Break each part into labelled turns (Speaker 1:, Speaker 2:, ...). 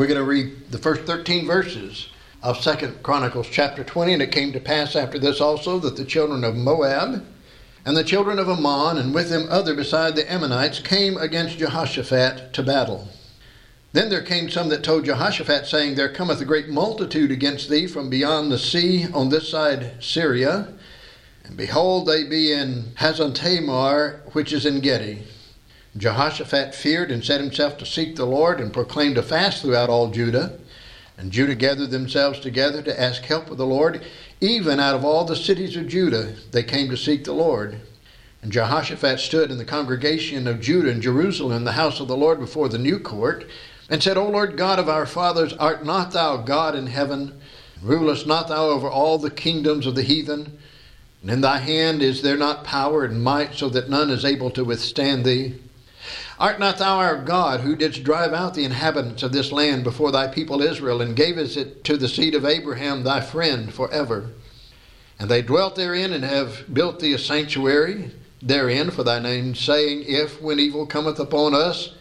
Speaker 1: We're going to read the first 13 verses of Second Chronicles chapter 20. And it came to pass after this also that the children of Moab and the children of Ammon, and with them other beside the Ammonites, came against Jehoshaphat to battle. Then there came some that told Jehoshaphat, saying, There cometh a great multitude against thee from beyond the sea on this side Syria. And behold, they be in Hazazontamar, which is Engedi. Jehoshaphat feared and set himself to seek the Lord and proclaimed a fast throughout all Judah. And Judah gathered themselves together to ask help of the Lord. Even out of all the cities of Judah, they came to seek the Lord. And Jehoshaphat stood in the congregation of Judah in Jerusalem, the house of the Lord, before the new court, and said, O Lord God of our fathers, art not thou God in heaven? Rulest not thou over all the kingdoms of the heathen? And in thy hand is there not power and might, so that none is able to withstand thee? Art not thou our God, who didst drive out the inhabitants of this land before thy people Israel, and gavest it to the seed of Abraham thy friend forever? And they dwelt therein, and have built thee a sanctuary therein for thy name, saying, If, when evil cometh upon us,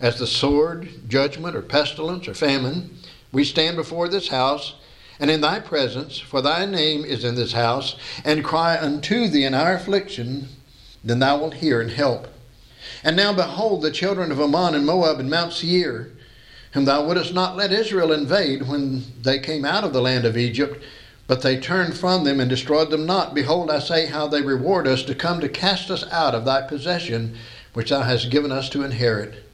Speaker 1: as the sword, judgment, or pestilence, or famine, we stand before this house, and in thy presence, for thy name is in this house, and cry unto thee in our affliction, then thou wilt hear and help. And now behold, the children of Ammon and Moab and Mount Seir, whom thou wouldest not let Israel invade when they came out of the land of Egypt, but they turned from them and destroyed them not. Behold, I say how they reward us to come to cast us out of thy possession, which thou hast given us to inherit.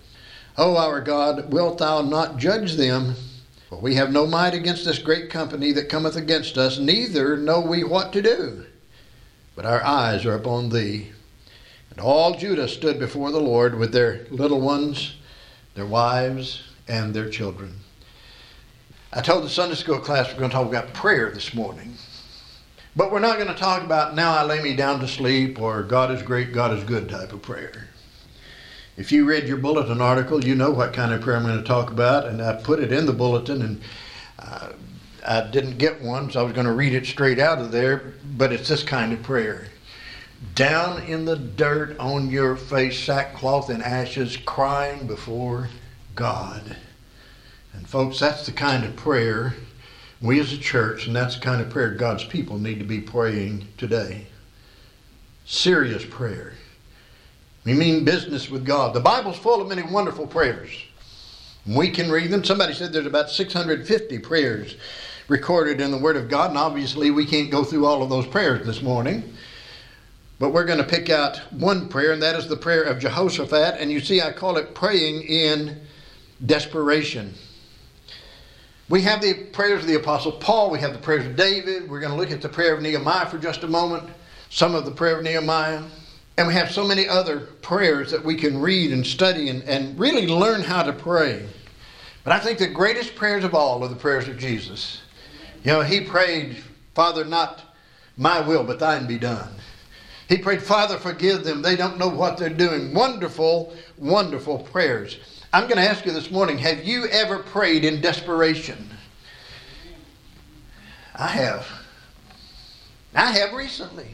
Speaker 1: O our God, wilt thou not judge them? For we have no might against this great company that cometh against us, neither know we what to do. But our eyes are upon thee. And all Judah stood before the Lord with their little ones, their wives, and their children. I told the Sunday school class we're going to talk about prayer this morning. But we're not going to talk about now I lay me down to sleep or God is great, God is good type of prayer. If you read your bulletin article, you know what kind of prayer I'm going to talk about, and I put it in the bulletin, and uh, I didn't get one, so I was going to read it straight out of there, but it's this kind of prayer. Down in the dirt on your face, sackcloth and ashes, crying before God. And folks, that's the kind of prayer we as a church, and that's the kind of prayer God's people need to be praying today. Serious prayer. We mean business with God. The Bible's full of many wonderful prayers. We can read them. Somebody said there's about 650 prayers recorded in the Word of God, and obviously we can't go through all of those prayers this morning. But we're going to pick out one prayer, and that is the prayer of Jehoshaphat. And you see, I call it praying in desperation. We have the prayers of the Apostle Paul, we have the prayers of David. We're going to look at the prayer of Nehemiah for just a moment, some of the prayer of Nehemiah. And we have so many other prayers that we can read and study and, and really learn how to pray. But I think the greatest prayers of all are the prayers of Jesus. You know, he prayed, Father, not my will, but thine be done. He prayed, Father, forgive them. They don't know what they're doing. Wonderful, wonderful prayers. I'm going to ask you this morning have you ever prayed in desperation? I have. I have recently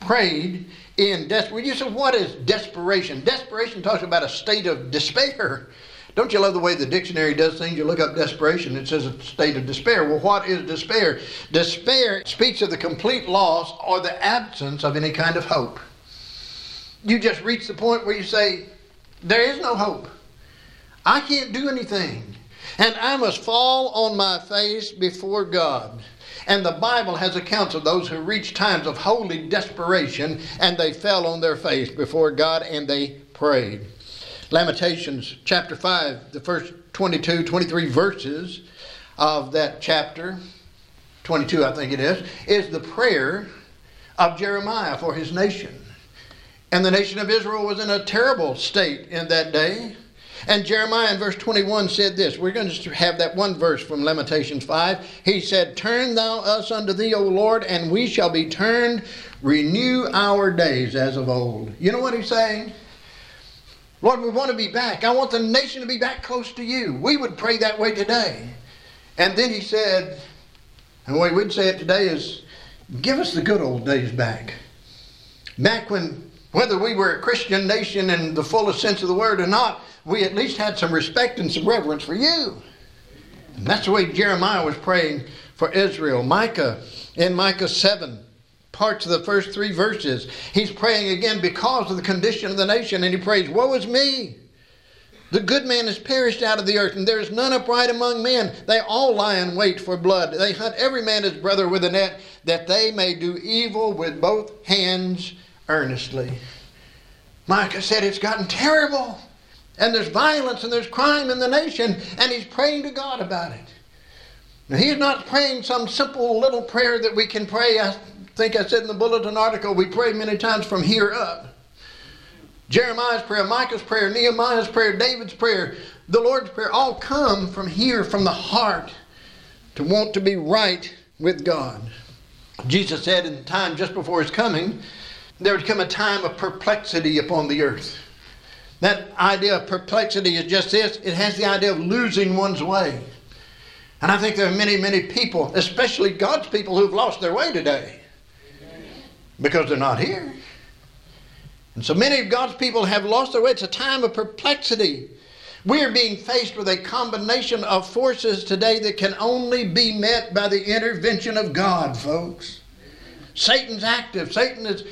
Speaker 1: prayed in desperation. You say, what is desperation? Desperation talks about a state of despair. Don't you love the way the dictionary does things? You look up desperation, it says a state of despair. Well, what is despair? Despair speaks of the complete loss or the absence of any kind of hope. You just reach the point where you say, There is no hope. I can't do anything. And I must fall on my face before God. And the Bible has accounts of those who reached times of holy desperation and they fell on their face before God and they prayed. Lamentations chapter 5, the first 22, 23 verses of that chapter, 22 I think it is, is the prayer of Jeremiah for his nation. And the nation of Israel was in a terrible state in that day. And Jeremiah in verse 21 said this. We're going to have that one verse from Lamentations 5. He said, Turn thou us unto thee, O Lord, and we shall be turned. Renew our days as of old. You know what he's saying? Lord, we want to be back. I want the nation to be back close to you. We would pray that way today. And then he said, and the way we'd say it today is, give us the good old days back. Back when, whether we were a Christian nation in the fullest sense of the word or not, we at least had some respect and some reverence for you. And that's the way Jeremiah was praying for Israel. Micah, in Micah 7, parts of the first three verses, he's praying again because of the condition of the nation, and he prays, Woe is me! The good man is perished out of the earth, and there is none upright among men. They all lie in wait for blood. They hunt every man his brother with a net, that they may do evil with both hands earnestly. Micah said, It's gotten terrible. And there's violence and there's crime in the nation, and he's praying to God about it. Now, he's not praying some simple little prayer that we can pray. I think I said in the bulletin article, we pray many times from here up. Jeremiah's prayer, Micah's prayer, Nehemiah's prayer, David's prayer, the Lord's prayer all come from here, from the heart, to want to be right with God. Jesus said in the time just before his coming, there would come a time of perplexity upon the earth. That idea of perplexity is just this it has the idea of losing one's way. And I think there are many, many people, especially God's people, who've lost their way today because they're not here. And so many of God's people have lost their way. It's a time of perplexity. We are being faced with a combination of forces today that can only be met by the intervention of God, folks. Satan's active. Satan is,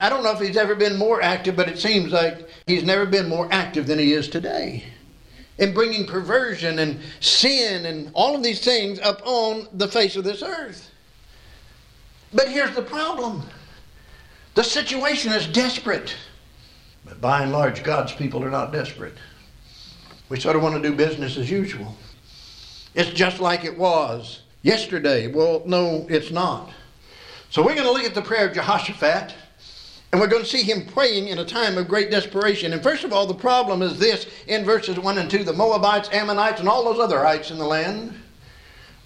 Speaker 1: I don't know if he's ever been more active, but it seems like he's never been more active than he is today in bringing perversion and sin and all of these things up on the face of this earth. But here's the problem the situation is desperate. But by and large, God's people are not desperate. We sort of want to do business as usual. It's just like it was yesterday. Well, no, it's not. So we're going to look at the prayer of Jehoshaphat, and we're going to see him praying in a time of great desperation. And first of all, the problem is this in verses 1 and 2 the Moabites, Ammonites, and all those other ites in the land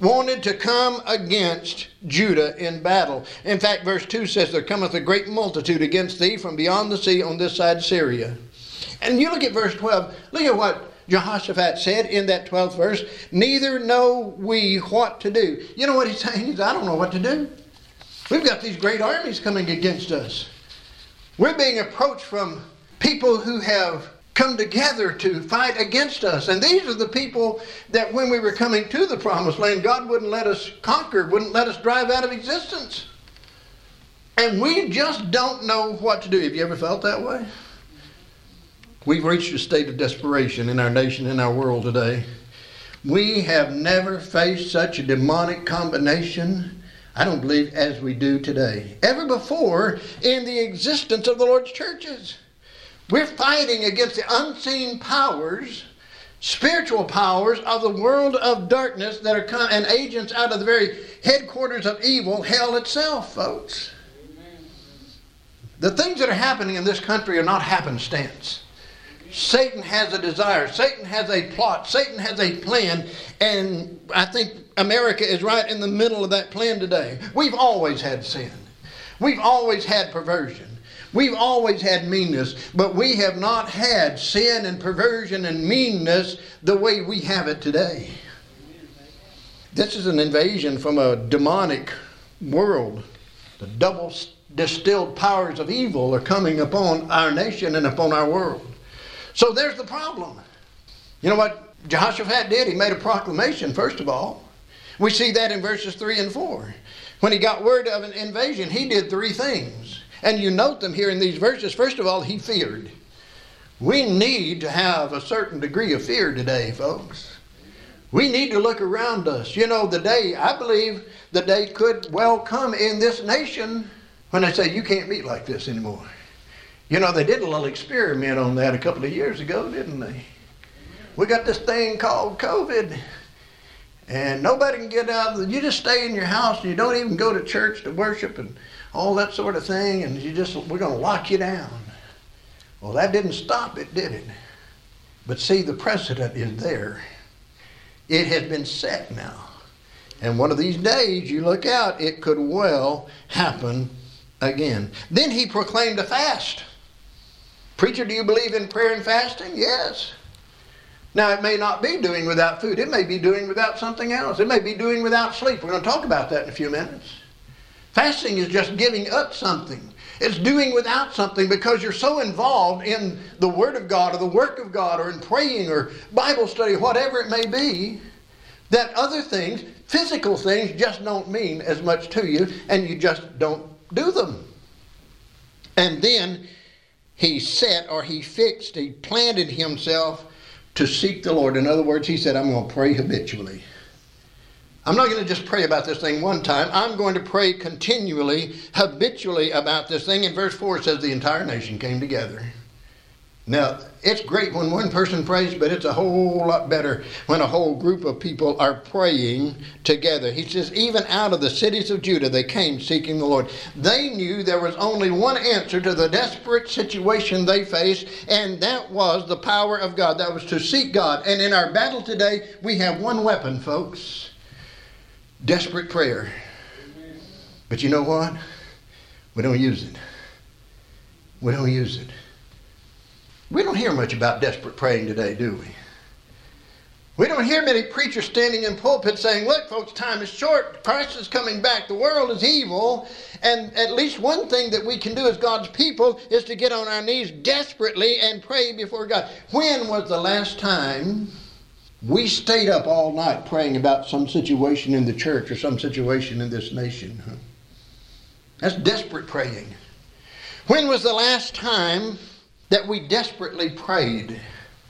Speaker 1: wanted to come against Judah in battle. In fact, verse 2 says, There cometh a great multitude against thee from beyond the sea on this side Syria. And you look at verse 12, look at what Jehoshaphat said in that 12th verse, Neither know we what to do. You know what he's saying? He's, I don't know what to do. We've got these great armies coming against us. We're being approached from people who have come together to fight against us. And these are the people that when we were coming to the promised land, God wouldn't let us conquer, wouldn't let us drive out of existence. And we just don't know what to do. Have you ever felt that way? We've reached a state of desperation in our nation, in our world today. We have never faced such a demonic combination, I don't believe, as we do today. Ever before in the existence of the Lord's churches. We're fighting against the unseen powers, spiritual powers of the world of darkness that are come, and agents out of the very headquarters of evil, hell itself, folks. The things that are happening in this country are not happenstance. Satan has a desire. Satan has a plot. Satan has a plan. And I think America is right in the middle of that plan today. We've always had sin. We've always had perversion. We've always had meanness, but we have not had sin and perversion and meanness the way we have it today. This is an invasion from a demonic world. The double distilled powers of evil are coming upon our nation and upon our world. So there's the problem. You know what Jehoshaphat did? He made a proclamation, first of all. We see that in verses 3 and 4. When he got word of an invasion, he did three things. And you note them here in these verses. First of all, he feared. We need to have a certain degree of fear today, folks. We need to look around us. You know, the day, I believe the day could well come in this nation when they say you can't meet like this anymore. You know, they did a little experiment on that a couple of years ago, didn't they? We got this thing called COVID. And nobody can get out of the, you just stay in your house and you don't even go to church to worship and all that sort of thing, and you just we're going to lock you down. Well, that didn't stop it, did it? But see, the precedent is there. It has been set now. And one of these days, you look out, it could well happen again. Then he proclaimed a fast. Preacher, do you believe in prayer and fasting? Yes. Now, it may not be doing without food. It may be doing without something else. It may be doing without sleep. We're going to talk about that in a few minutes. Fasting is just giving up something. It's doing without something because you're so involved in the Word of God or the work of God or in praying or Bible study, whatever it may be, that other things, physical things, just don't mean as much to you, and you just don't do them. And then he set or he fixed, he planted himself to seek the Lord. In other words, he said, I'm going to pray habitually. I'm not going to just pray about this thing one time. I'm going to pray continually, habitually about this thing. In verse 4 it says the entire nation came together. Now, it's great when one person prays, but it's a whole lot better when a whole group of people are praying together. He says, even out of the cities of Judah, they came seeking the Lord. They knew there was only one answer to the desperate situation they faced, and that was the power of God. That was to seek God. And in our battle today, we have one weapon, folks desperate prayer. But you know what? We don't use it. We don't use it. We don't hear much about desperate praying today, do we? We don't hear many preachers standing in pulpits saying, Look, folks, time is short. Christ is coming back. The world is evil. And at least one thing that we can do as God's people is to get on our knees desperately and pray before God. When was the last time we stayed up all night praying about some situation in the church or some situation in this nation? That's desperate praying. When was the last time that we desperately prayed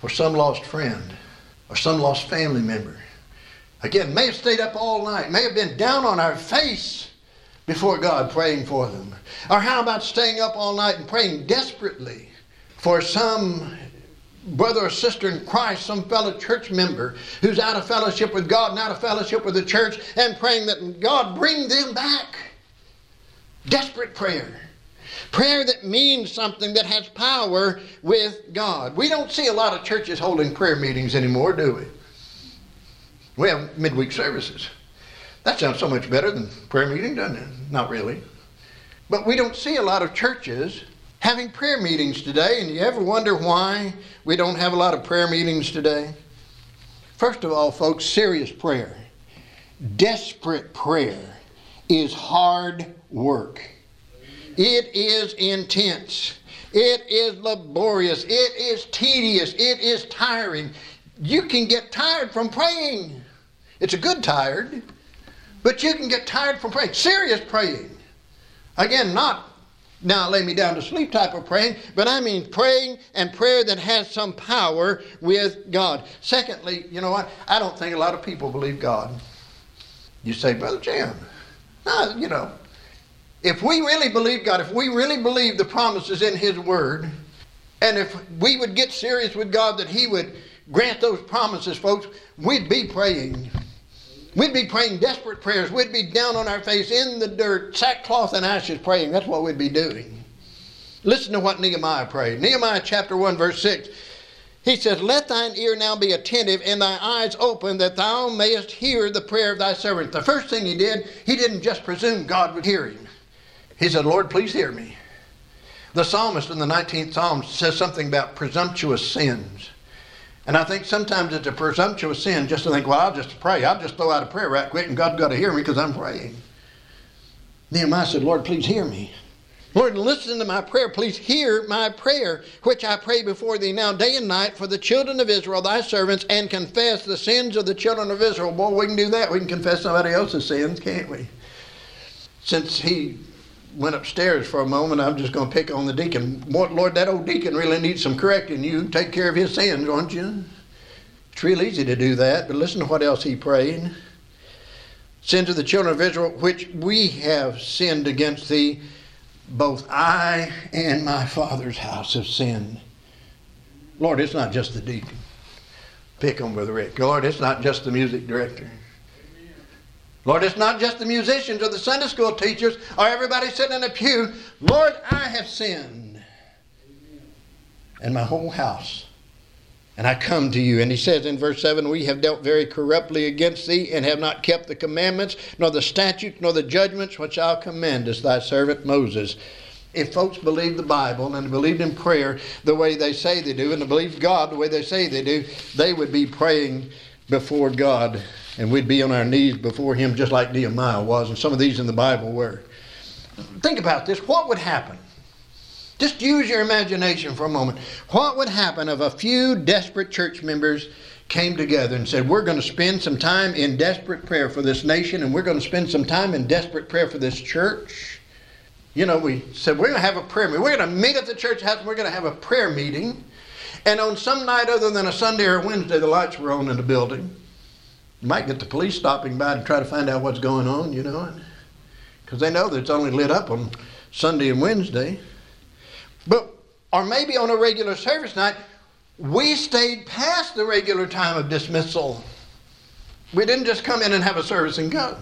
Speaker 1: for some lost friend or some lost family member. Again, may have stayed up all night, may have been down on our face before God praying for them. Or how about staying up all night and praying desperately for some brother or sister in Christ, some fellow church member who's out of fellowship with God and out of fellowship with the church, and praying that God bring them back. Desperate prayer. Prayer that means something that has power with God. We don't see a lot of churches holding prayer meetings anymore, do we? We have midweek services. That sounds so much better than prayer meeting, doesn't it? Not really. But we don't see a lot of churches having prayer meetings today. And you ever wonder why we don't have a lot of prayer meetings today? First of all, folks, serious prayer, desperate prayer is hard work. It is intense. It is laborious. It is tedious. It is tiring. You can get tired from praying. It's a good tired, but you can get tired from praying. Serious praying. Again, not now lay me down to sleep type of praying, but I mean praying and prayer that has some power with God. Secondly, you know what? I don't think a lot of people believe God. You say, Brother Jim, no, you know, if we really believe God, if we really believe the promises in His Word, and if we would get serious with God that He would grant those promises, folks, we'd be praying. We'd be praying desperate prayers. We'd be down on our face in the dirt, sackcloth and ashes praying. That's what we'd be doing. Listen to what Nehemiah prayed. Nehemiah chapter 1, verse 6. He says, Let thine ear now be attentive and thy eyes open, that thou mayest hear the prayer of thy servant. The first thing he did, he didn't just presume God would hear him. He said, Lord, please hear me. The psalmist in the 19th Psalm says something about presumptuous sins. And I think sometimes it's a presumptuous sin just to think, well, I'll just pray. I'll just throw out a prayer right quick and God's got to hear me because I'm praying. Nehemiah said, Lord, please hear me. Lord, listen to my prayer. Please hear my prayer, which I pray before thee now day and night for the children of Israel, thy servants, and confess the sins of the children of Israel. Boy, we can do that. We can confess somebody else's sins, can't we? Since he went upstairs for a moment. I'm just going to pick on the deacon. Lord, that old deacon really needs some correcting. You take care of his sins, don't you? It's real easy to do that, but listen to what else he prayed. Send to the children of Israel, which we have sinned against thee. Both I and my father's house have sinned. Lord, it's not just the deacon. Pick on Brother Rick. Lord, it's not just the music director. Lord, it's not just the musicians or the Sunday school teachers or everybody sitting in a pew. Lord, I have sinned. And my whole house. And I come to you. And he says in verse 7 We have dealt very corruptly against thee, and have not kept the commandments, nor the statutes, nor the judgments which thou commandest thy servant Moses. If folks believed the Bible and believed in prayer the way they say they do, and believed God the way they say they do, they would be praying before God and we'd be on our knees before him just like Nehemiah was, and some of these in the Bible were. Think about this. What would happen? Just use your imagination for a moment. What would happen if a few desperate church members came together and said, We're going to spend some time in desperate prayer for this nation, and we're going to spend some time in desperate prayer for this church. You know, we said, We're going to have a prayer meeting. We're going to meet at the church house, and we're going to have a prayer meeting. And on some night other than a Sunday or a Wednesday, the lights were on in the building. You might get the police stopping by to try to find out what's going on, you know, because they know that it's only lit up on Sunday and Wednesday. But, or maybe on a regular service night, we stayed past the regular time of dismissal. We didn't just come in and have a service and go.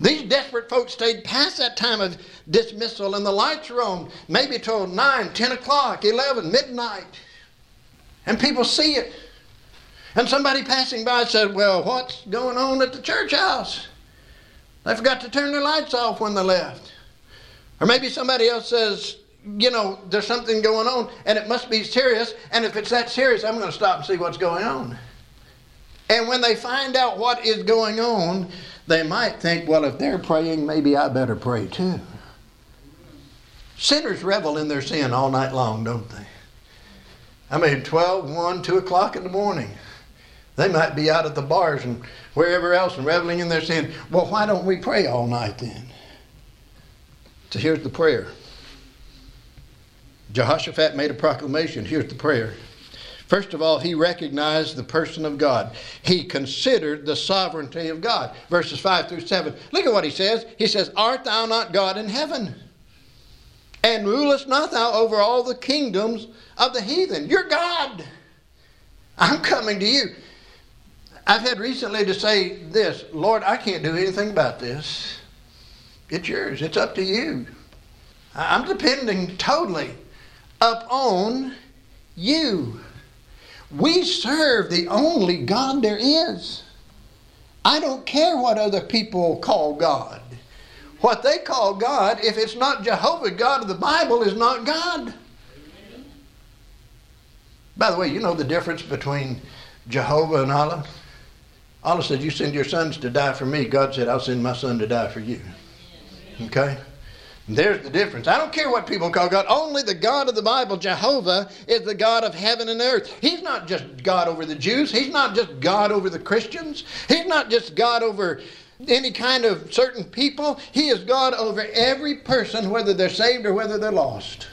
Speaker 1: These desperate folks stayed past that time of dismissal, and the lights were on maybe till 9, 10 o'clock, 11, midnight. And people see it. And somebody passing by said, Well, what's going on at the church house? They forgot to turn their lights off when they left. Or maybe somebody else says, you know, there's something going on and it must be serious. And if it's that serious, I'm going to stop and see what's going on. And when they find out what is going on, they might think, well, if they're praying, maybe I better pray too. Sinners revel in their sin all night long, don't they? I mean, 12, 1, 2 o'clock in the morning. They might be out at the bars and wherever else and reveling in their sin. Well, why don't we pray all night then? So here's the prayer. Jehoshaphat made a proclamation. Here's the prayer. First of all, he recognized the person of God. He considered the sovereignty of God. Verses 5 through 7. Look at what he says. He says, Art thou not God in heaven? And rulest not thou over all the kingdoms of the heathen? You're God. I'm coming to you. I've had recently to say this Lord, I can't do anything about this. It's yours, it's up to you. I'm depending totally upon you. We serve the only God there is. I don't care what other people call God. What they call God, if it's not Jehovah, God of the Bible is not God. By the way, you know the difference between Jehovah and Allah? Allah said, You send your sons to die for me. God said, I'll send my son to die for you. Okay? There's the difference. I don't care what people call God. Only the God of the Bible, Jehovah, is the God of heaven and earth. He's not just God over the Jews. He's not just God over the Christians. He's not just God over any kind of certain people. He is God over every person, whether they're saved or whether they're lost.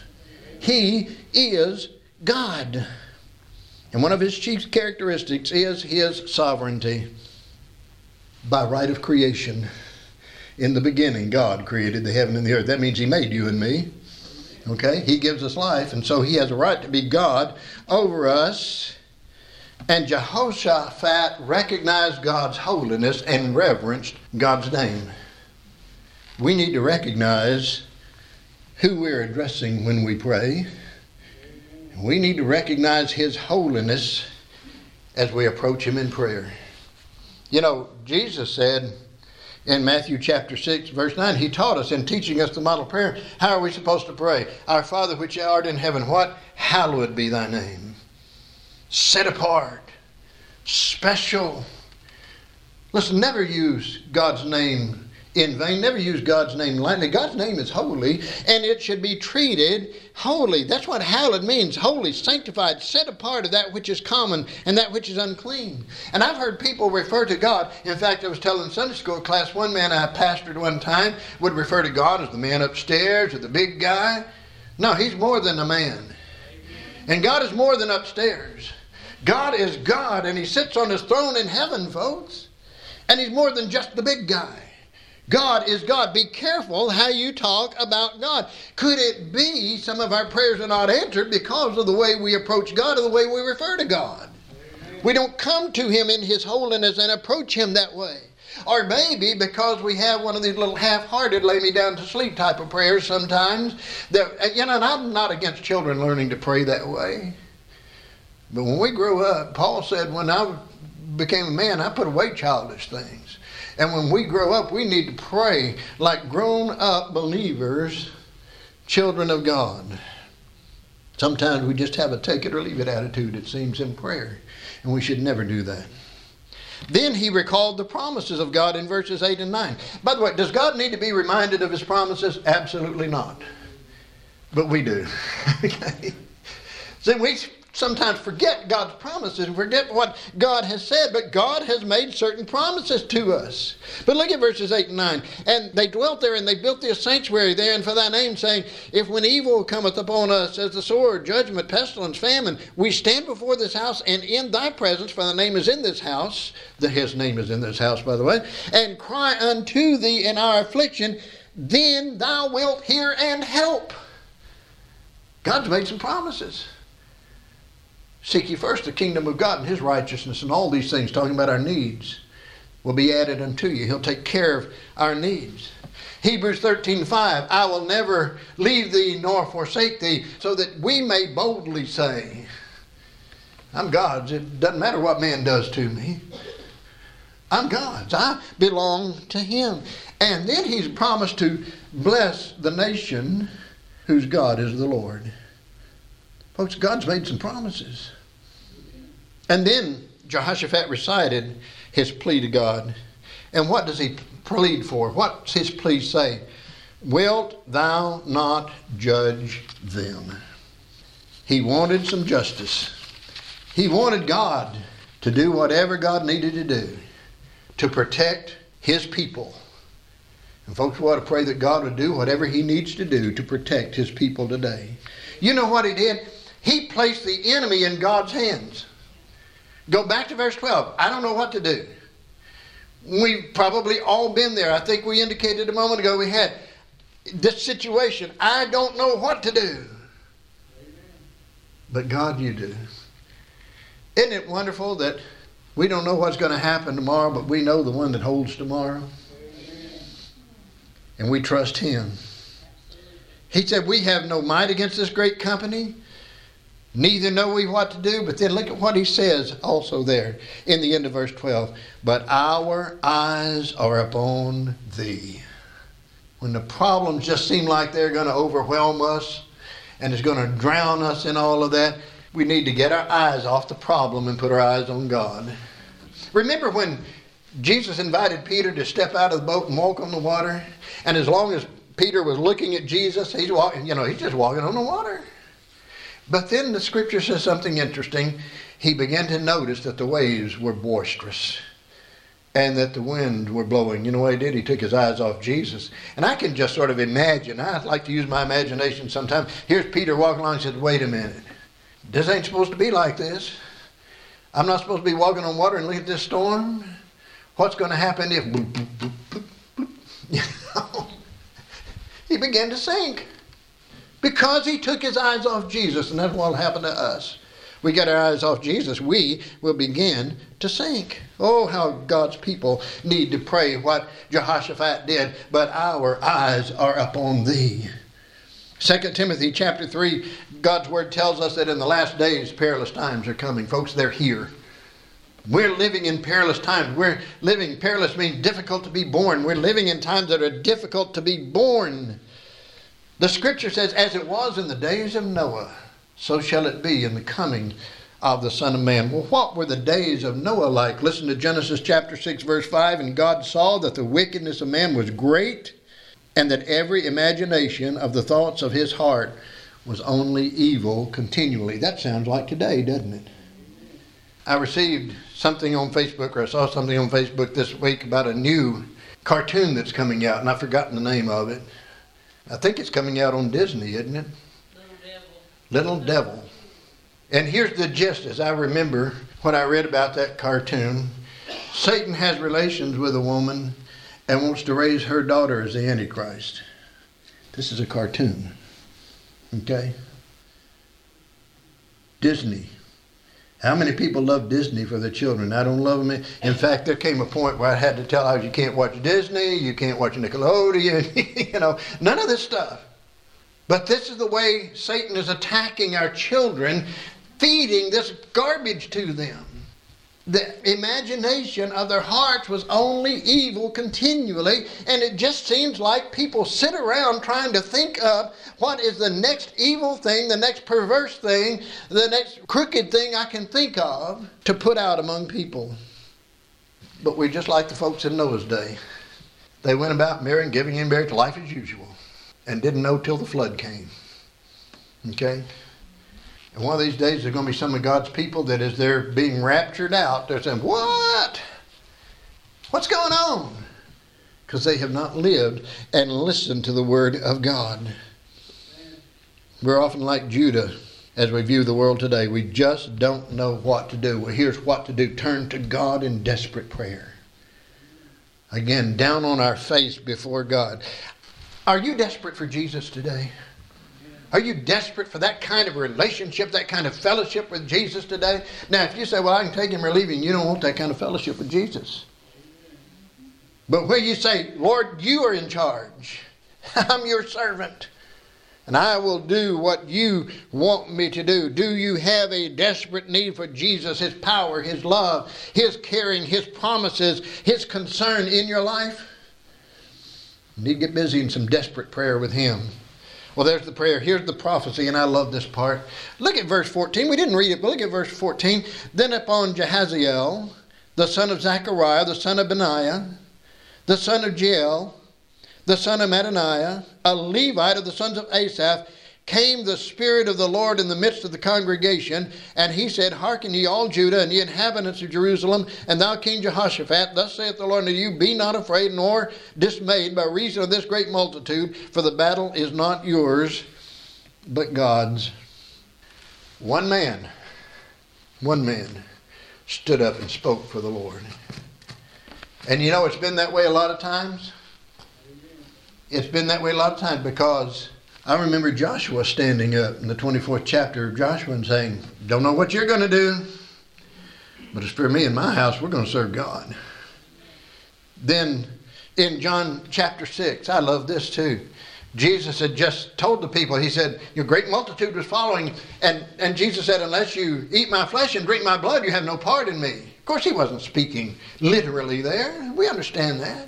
Speaker 1: He is God. And one of his chief characteristics is his sovereignty by right of creation. In the beginning, God created the heaven and the earth. That means He made you and me. Okay? He gives us life, and so He has a right to be God over us. And Jehoshaphat recognized God's holiness and reverenced God's name. We need to recognize who we're addressing when we pray. We need to recognize His holiness as we approach Him in prayer. You know, Jesus said, in Matthew chapter 6, verse 9. He taught us in teaching us the model prayer. How are we supposed to pray? Our Father which art in heaven, what? Hallowed be thy name. Set apart, special. Listen, never use God's name in vain. Never use God's name lightly. God's name is holy, and it should be treated holy. That's what hallowed means holy, sanctified, set apart of that which is common and that which is unclean. And I've heard people refer to God. In fact, I was telling Sunday school class, one man I pastored one time would refer to God as the man upstairs or the big guy. No, he's more than a man. And God is more than upstairs. God is God, and He sits on His throne in heaven, folks. And He's more than just the big guy. God is God. Be careful how you talk about God. Could it be some of our prayers are not answered because of the way we approach God or the way we refer to God? We don't come to Him in His holiness and approach Him that way. Or maybe because we have one of these little half-hearted lay me down to sleep type of prayers sometimes. That you know, and I'm not against children learning to pray that way. But when we grew up, Paul said, when I became a man, I put away childish things. And when we grow up, we need to pray like grown up believers, children of God. Sometimes we just have a take it or leave it attitude, it seems, in prayer. And we should never do that. Then he recalled the promises of God in verses 8 and 9. By the way, does God need to be reminded of his promises? Absolutely not. But we do. So we sometimes forget God's promises, and forget what God has said, but God has made certain promises to us. But look at verses 8 and 9. And they dwelt there, and they built this sanctuary there, and for thy name, saying, If when evil cometh upon us as the sword, judgment, pestilence, famine, we stand before this house and in thy presence, for thy name is in this house, the, his name is in this house, by the way, and cry unto thee in our affliction, then thou wilt hear and help. God's made some promises. Seek ye first the kingdom of God and his righteousness, and all these things, talking about our needs, will be added unto you. He'll take care of our needs. Hebrews 13 5, I will never leave thee nor forsake thee, so that we may boldly say, I'm God's. It doesn't matter what man does to me. I'm God's. I belong to Him. And then He's promised to bless the nation whose God is the Lord. Folks, God's made some promises. And then Jehoshaphat recited his plea to God. And what does he plead for? What's his plea say? Wilt thou not judge them? He wanted some justice. He wanted God to do whatever God needed to do to protect his people. And folks, we ought to pray that God would do whatever he needs to do to protect his people today. You know what he did? He placed the enemy in God's hands. Go back to verse 12. I don't know what to do. We've probably all been there. I think we indicated a moment ago we had this situation. I don't know what to do. But God, you do. Isn't it wonderful that we don't know what's going to happen tomorrow, but we know the one that holds tomorrow? And we trust him. He said, We have no might against this great company, Neither know we what to do, but then look at what he says also there in the end of verse 12. But our eyes are upon thee. When the problems just seem like they're going to overwhelm us and it's going to drown us in all of that, we need to get our eyes off the problem and put our eyes on God. Remember when Jesus invited Peter to step out of the boat and walk on the water? And as long as Peter was looking at Jesus, he's walking, you know, he's just walking on the water. But then the scripture says something interesting. He began to notice that the waves were boisterous and that the wind were blowing. You know what he did? He took his eyes off Jesus. And I can just sort of imagine. I like to use my imagination sometimes. Here's Peter walking along and said, Wait a minute. This ain't supposed to be like this. I'm not supposed to be walking on water and look at this storm. What's going to happen if. You know? He began to sink because he took his eyes off Jesus, and that's what will happen to us. We get our eyes off Jesus, we will begin to sink. Oh, how God's people need to pray what Jehoshaphat did, but our eyes are upon thee. 2 Timothy chapter 3, God's word tells us that in the last days perilous times are coming. Folks, they're here. We're living in perilous times. We're living, perilous means difficult to be borne. We're living in times that are difficult to be borne. The scripture says, As it was in the days of Noah, so shall it be in the coming of the Son of Man. Well, what were the days of Noah like? Listen to Genesis chapter 6, verse 5. And God saw that the wickedness of man was great, and that every imagination of the thoughts of his heart was only evil continually. That sounds like today, doesn't it? I received something on Facebook, or I saw something on Facebook this week about a new cartoon that's coming out, and I've forgotten the name of it. I think it's coming out on Disney, isn't it?
Speaker 2: Little Devil.
Speaker 1: Little Devil. And here's the gist as I remember what I read about that cartoon. Satan has relations with a woman and wants to raise her daughter as the Antichrist. This is a cartoon. Okay? Disney. How many people love Disney for their children? I don't love them. In fact, there came a point where I had to tell them you can't watch Disney, you can't watch Nickelodeon, you know, none of this stuff. But this is the way Satan is attacking our children, feeding this garbage to them the imagination of their hearts was only evil continually, and it just seems like people sit around trying to think up what is the next evil thing, the next perverse thing, the next crooked thing I can think of to put out among people. But we're just like the folks in Noah's day. They went about marrying, giving in marriage, to life as usual, and didn't know till the flood came. Okay? And one of these days, there's going to be some of God's people that, as they're being raptured out, they're saying, What? What's going on? Because they have not lived and listened to the Word of God. We're often like Judah as we view the world today. We just don't know what to do. Well, here's what to do turn to God in desperate prayer. Again, down on our face before God. Are you desperate for Jesus today? Are you desperate for that kind of relationship, that kind of fellowship with Jesus today? Now, if you say, Well, I can take him or leave him, you don't want that kind of fellowship with Jesus. But where you say, Lord, you are in charge, I'm your servant, and I will do what you want me to do. Do you have a desperate need for Jesus, His power, His love, His caring, His promises, His concern in your life? You need to get busy in some desperate prayer with Him. Well, there's the prayer. Here's the prophecy, and I love this part. Look at verse 14. We didn't read it, but look at verse 14. Then upon Jahaziel, the son of Zechariah, the son of Benaiah, the son of Jeiel, the son of Mattaniah, a Levite of the sons of Asaph, came the Spirit of the Lord in the midst of the congregation, and he said, Hearken ye all Judah and ye inhabitants of Jerusalem, and thou King Jehoshaphat, thus saith the Lord unto you, Be not afraid nor dismayed by reason of this great multitude, for the battle is not yours, but God's. One man, one man stood up and spoke for the Lord. And you know, it's been that way a lot of times. It's been that way a lot of times because I remember Joshua standing up in the 24th chapter of Joshua and saying, Don't know what you're going to do, but as for me and my house, we're going to serve God. Then in John chapter 6, I love this too. Jesus had just told the people, He said, Your great multitude was following. And, and Jesus said, Unless you eat my flesh and drink my blood, you have no part in me. Of course, He wasn't speaking literally there. We understand that.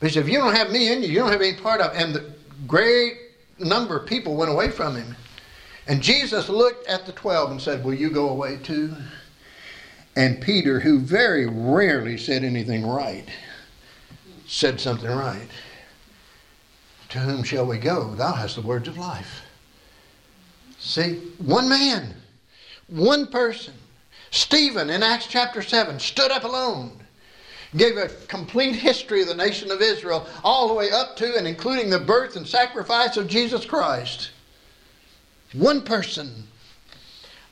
Speaker 1: But He said, If you don't have me in you, you don't have any part of And the, great number of people went away from him. And Jesus looked at the twelve and said, Will you go away too? And Peter, who very rarely said anything right, said something right. To whom shall we go? Thou hast the words of life. See, one man, one person. Stephen in Acts chapter 7 stood up alone gave a complete history of the nation of Israel, all the way up to and including the birth and sacrifice of Jesus Christ. One person.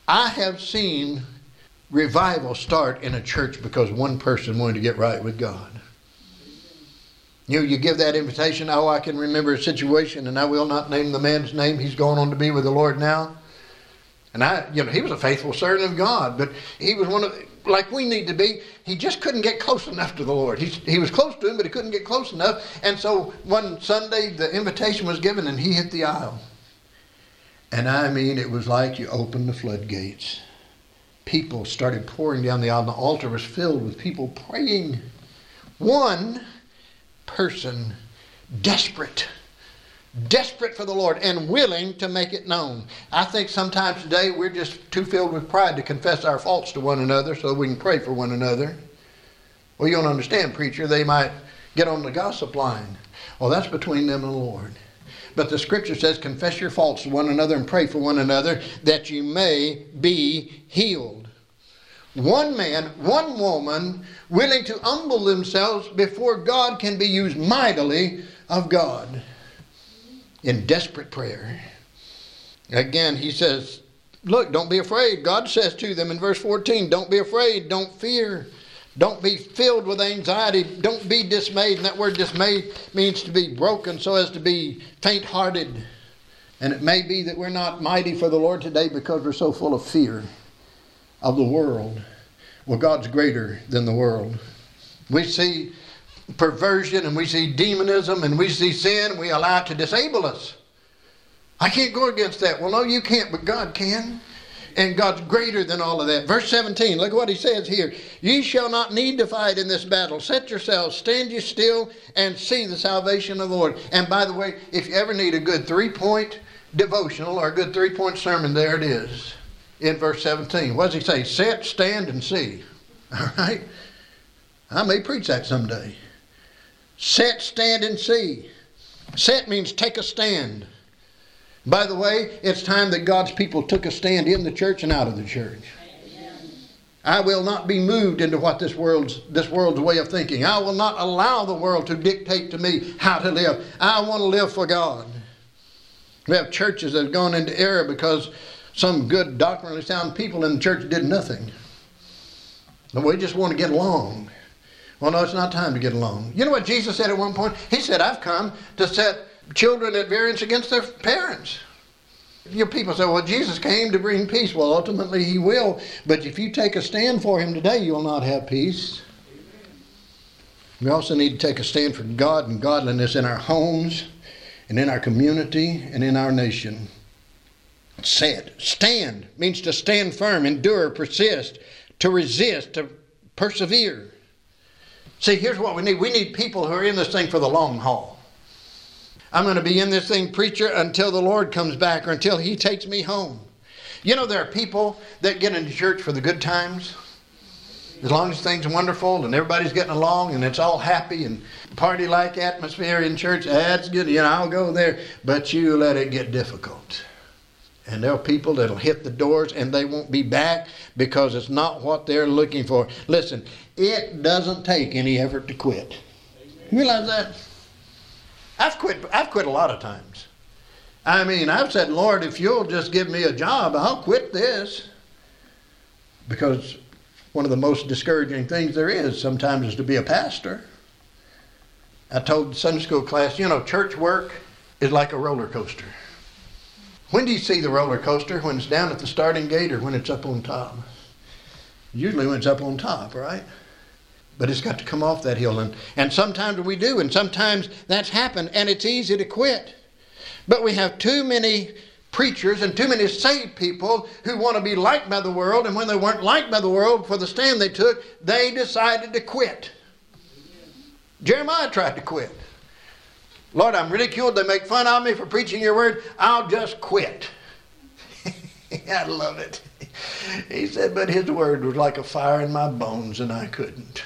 Speaker 1: I have seen revival start in a church because one person wanted to get right with God. You know, you give that invitation. Oh, I can remember a situation, and I will not name the man's name. He's going on to be with the Lord now. And I, you know, he was a faithful servant of God, but he was one of, like we need to be. He just couldn't get close enough to the Lord. He, he was close to him, but he couldn't get close enough. And so one Sunday, the invitation was given, and he hit the aisle. And I mean, it was like you opened the floodgates. People started pouring down the aisle. The altar was filled with people praying. One person desperate desperate for the Lord and willing to make it known. I think sometimes today we're just too filled with pride to confess our faults to one another so we can pray for one another. Well, you don't understand, preacher. They might get on the gossip line. Well, that's between them and the Lord. But the scripture says, confess your faults to one another and pray for one another that you may be healed. One man, one woman willing to humble themselves before God can be used mightily of God in desperate prayer. Again, he says, Look, don't be afraid. God says to them in verse 14, Don't be afraid, don't fear. Don't be filled with anxiety. Don't be dismayed. And that word dismayed means to be broken so as to be faint hearted. And it may be that we're not mighty for the Lord today because we're so full of fear of the world. Well, God's greater than the world. We see perversion and we see demonism and we see sin, we allow it to disable us. I can't go against that. Well, no, you can't, but God can. And God's greater than all of that. Verse 17, look what he says here. Ye shall not need to fight in this battle. Set yourselves, stand ye still, and see the salvation of the Lord. And by the way, if you ever need a good three point devotional or a good three point sermon, there it is in verse 17. What does he say? Set, stand, and see. All right? I may preach that someday. Set, stand, and see. Set means take a stand. By the way, it's time that God's people took a stand in the church and out of the church. I will not be moved into what this world's this world's way of thinking. I will not allow the world to dictate to me how to live. I want to live for God. We have churches that have gone into error because some good doctrinally sound people in the church did nothing. And we just want to get along. Well, no, it's not time to get along. You know what Jesus said at one point? He said, I've come to set children at variance against their parents. Your people say, well, Jesus came to bring peace. Well, ultimately, he will. But if you take a stand for him today, you'll not have peace. We also need to take a stand for God and godliness in our homes and in our community and in our nation. Set. Stand means to stand firm, endure, persist, to resist, to persevere. See, here's what we need we need people who are in this thing for the long haul. I'm going to be in this thing, preacher, until the Lord comes back or until He takes me home. You know, there are people that get into church for the good times. As long as things are wonderful and everybody's getting along and it's all happy and party like atmosphere in church, that's good. You know, I'll go there. But you let it get difficult. And there are people that'll hit the doors and they won't be back because it's not what they're looking for. Listen, it doesn't take any effort to quit. You realize that? I've quit, I've quit a lot of times. I mean, I've said, Lord, if you'll just give me a job, I'll quit this. Because one of the most discouraging things there is sometimes is to be a pastor. I told the Sunday school class, you know, church work is like a roller coaster. When do you see the roller coaster? When it's down at the starting gate or when it's up on top? Usually when it's up on top, right? But it's got to come off that hill. And, and sometimes we do, and sometimes that's happened, and it's easy to quit. But we have too many preachers and too many saved people who want to be liked by the world, and when they weren't liked by the world for the stand they took, they decided to quit. Jeremiah tried to quit. Lord, I'm ridiculed. They make fun of me for preaching your word. I'll just quit. I love it. He said, but his word was like a fire in my bones, and I couldn't.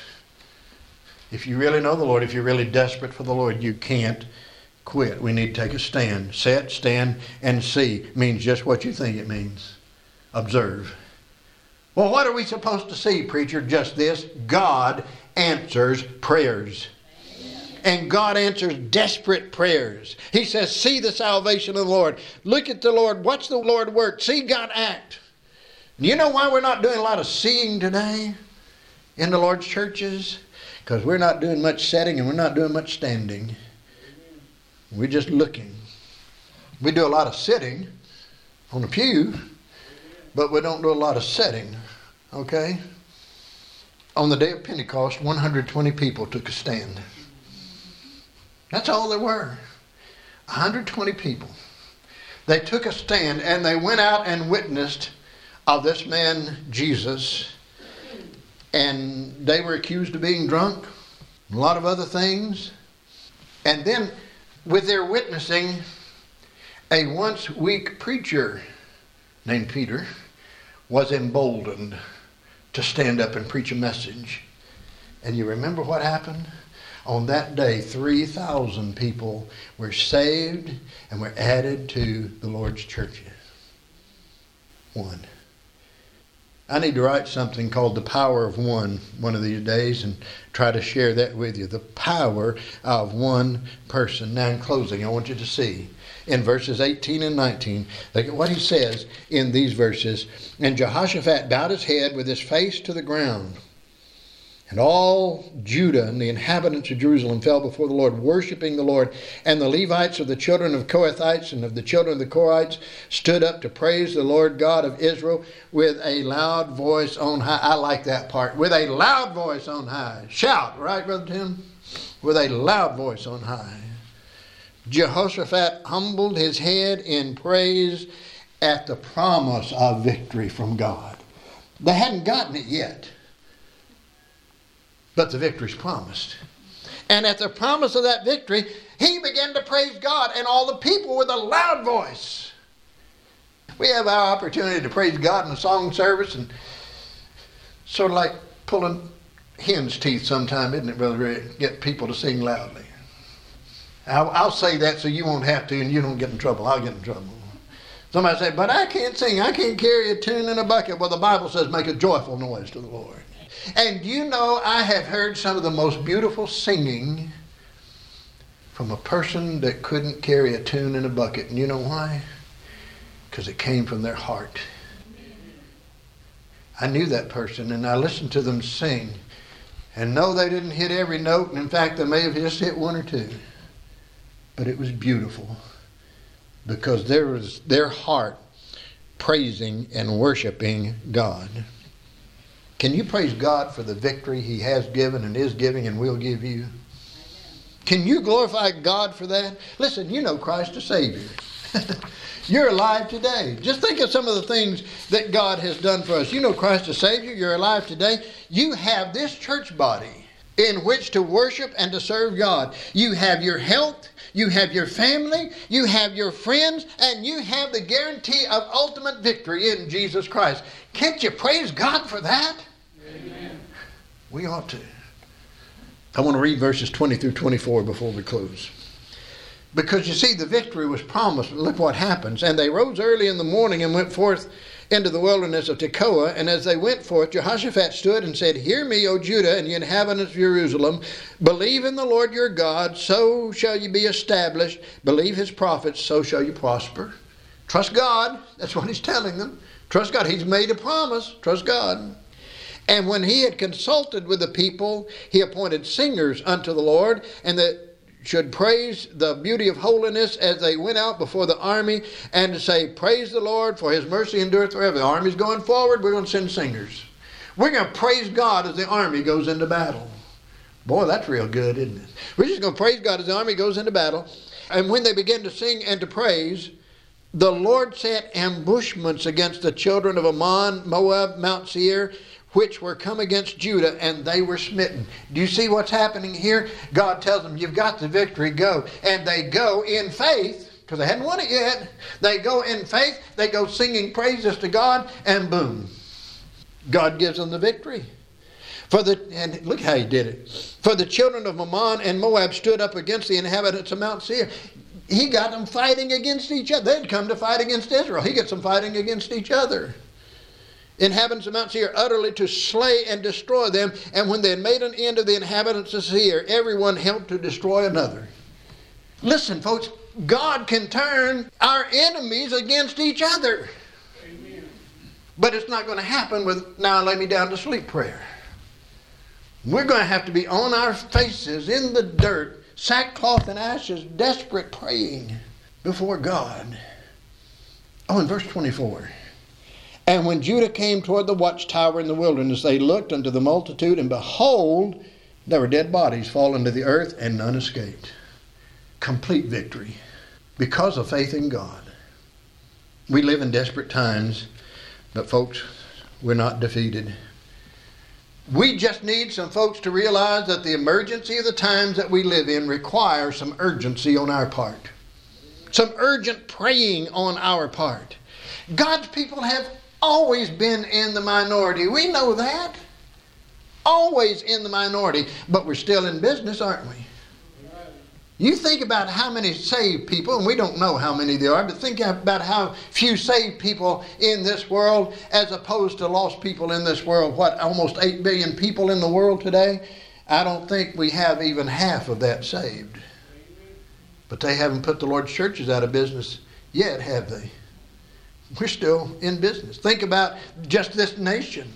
Speaker 1: If you really know the Lord, if you're really desperate for the Lord, you can't quit. We need to take a stand. Set, stand, and see means just what you think it means. Observe. Well, what are we supposed to see, preacher? Just this God answers prayers. And God answers desperate prayers. He says, See the salvation of the Lord. Look at the Lord. Watch the Lord work. See God act. You know why we're not doing a lot of seeing today in the Lord's churches? Because we're not doing much setting and we're not doing much standing. We're just looking. We do a lot of sitting on the pew, but we don't do a lot of setting. Okay? On the day of Pentecost, 120 people took a stand. That's all there were. 120 people. They took a stand and they went out and witnessed of this man, Jesus, and they were accused of being drunk, a lot of other things. And then, with their witnessing, a once weak preacher named Peter was emboldened to stand up and preach a message. And you remember what happened? On that day, 3,000 people were saved and were added to the Lord's churches. One. I need to write something called The Power of One one of these days and try to share that with you. The power of one person. Now, in closing, I want you to see in verses 18 and 19, look at what he says in these verses. And Jehoshaphat bowed his head with his face to the ground. And all Judah and the inhabitants of Jerusalem fell before the Lord, worshiping the Lord. And the Levites of the children of Kohathites and of the children of the Korites stood up to praise the Lord God of Israel with a loud voice on high. I like that part. With a loud voice on high. Shout, right, Brother Tim? With a loud voice on high. Jehoshaphat humbled his head in praise at the promise of victory from God. They hadn't gotten it yet but the victory's promised. And at the promise of that victory, he began to praise God and all the people with a loud voice. We have our opportunity to praise God in a song service and sort of like pulling hen's teeth sometime, isn't it, Brother? Get people to sing loudly. I'll, I'll, say that so you won't have to and you don't get in trouble. I'll get in trouble. Somebody say, but I can't sing. I can't carry a tune in a bucket. Well, the Bible says make a joyful noise to the Lord. And you know, I have heard some of the most beautiful singing from a person that couldn't carry a tune in a bucket. And you know why? Because it came from their heart. I knew that person and I listened to them sing. And no, they didn't hit every note. And in fact, they may have just hit one or two. But it was beautiful because there was their heart praising and worshiping God. Can you praise God for the victory He has given and is giving and will give you? Can you glorify God for that? Listen, you know Christ the Savior. You're alive today. Just think of some of the things that God has done for us. You know Christ the Savior. You're alive today. You have this church body in which to worship and to serve God. You have your health, you have your family, you have your friends, and you have the guarantee of ultimate victory in Jesus Christ. Can't you praise God for that? We ought to. I want to read verses 20 through 24 before we close. Because you see, the victory was promised. Look what happens. And they rose early in the morning and went forth into the wilderness of Tekoa. And as they went forth, Jehoshaphat stood and said, Hear me, O Judah and ye inhabitants of Jerusalem. Believe in the Lord your God, so shall you be established. Believe his prophets, so shall you prosper. Trust God. That's what he's telling them. Trust God. He's made a promise. Trust God. And when he had consulted with the people, he appointed singers unto the Lord, and that should praise the beauty of holiness as they went out before the army and to say, Praise the Lord, for his mercy endureth forever. The army's going forward, we're going to send singers. We're going to praise God as the army goes into battle. Boy, that's real good, isn't it? We're just going to praise God as the army goes into battle. And when they begin to sing and to praise, the Lord set ambushments against the children of Ammon, Moab, Mount Seir, which were come against Judah, and they were smitten. Do you see what's happening here? God tells them, You've got the victory, go. And they go in faith, because they hadn't won it yet. They go in faith, they go singing praises to God, and boom, God gives them the victory. For the and look how he did it. For the children of Ammon and Moab stood up against the inhabitants of Mount Seir. He got them fighting against each other. They'd come to fight against Israel. He gets them fighting against each other inhabitants of Mount Seir utterly to slay and destroy them. And when they had made an end of the inhabitants of Seir, everyone helped to destroy another. Listen, folks, God can turn our enemies against each other. Amen. But it's not going to happen with now lay me down to sleep prayer. We're going to have to be on our faces in the dirt, sackcloth and ashes, desperate praying before God. Oh, in verse 24. And when Judah came toward the watchtower in the wilderness, they looked unto the multitude, and behold, there were dead bodies fallen to the earth, and none escaped. Complete victory because of faith in God. We live in desperate times, but folks, we're not defeated. We just need some folks to realize that the emergency of the times that we live in requires some urgency on our part, some urgent praying on our part. God's people have always been in the minority. We know that. Always in the minority, but we're still in business, aren't we? You think about how many saved people, and we don't know how many there are, but think about how few saved people in this world as opposed to lost people in this world. What, almost 8 billion people in the world today? I don't think we have even half of that saved. But they haven't put the Lord's churches out of business yet, have they? We're still in business. Think about just this nation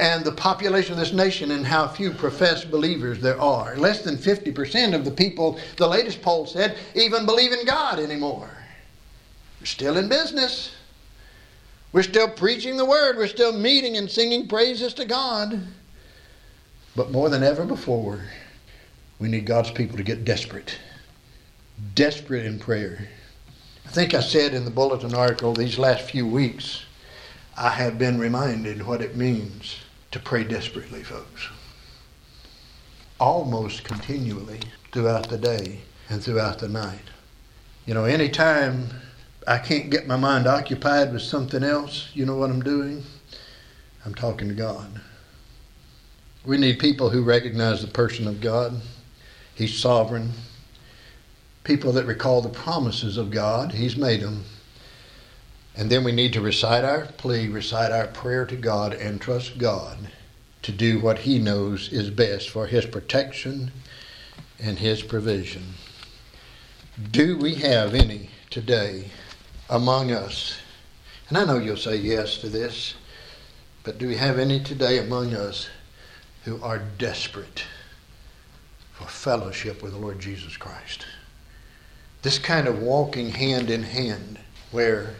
Speaker 1: and the population of this nation and how few professed believers there are. Less than 50% of the people, the latest poll said, even believe in God anymore. We're still in business. We're still preaching the word. We're still meeting and singing praises to God. But more than ever before, we need God's people to get desperate. Desperate in prayer. I think I said in the bulletin article these last few weeks, I have been reminded what it means to pray desperately, folks. Almost continually throughout the day and throughout the night. You know, anytime I can't get my mind occupied with something else, you know what I'm doing? I'm talking to God. We need people who recognize the person of God. He's sovereign, people that recall the promises of God. He's made them. And then we need to recite our plea, recite our prayer to God, and trust God to do what He knows is best for His protection and His provision. Do we have any today among us? And I know you'll say yes to this, but do we have any today among us who are desperate for fellowship with the Lord Jesus Christ? This kind of walking hand in hand where,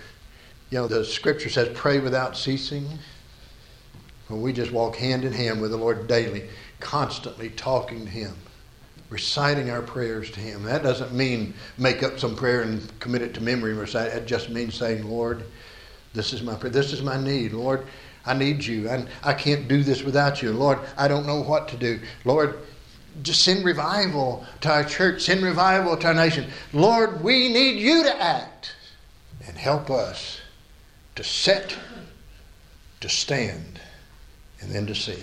Speaker 1: you know, the scripture says, pray without ceasing. When we just walk hand in hand with the Lord daily, constantly talking to Him, reciting our prayers to Him. That doesn't mean make up some prayer and commit it to memory and recite it. It just means saying, Lord, this is my prayer. This is my need. Lord, I need you. I, I can't do this without you. Lord, I don't know what to do. Lord, just send revival to our church, send revival to our nation. Lord, we need you to act and help us to set, to stand, and then to see.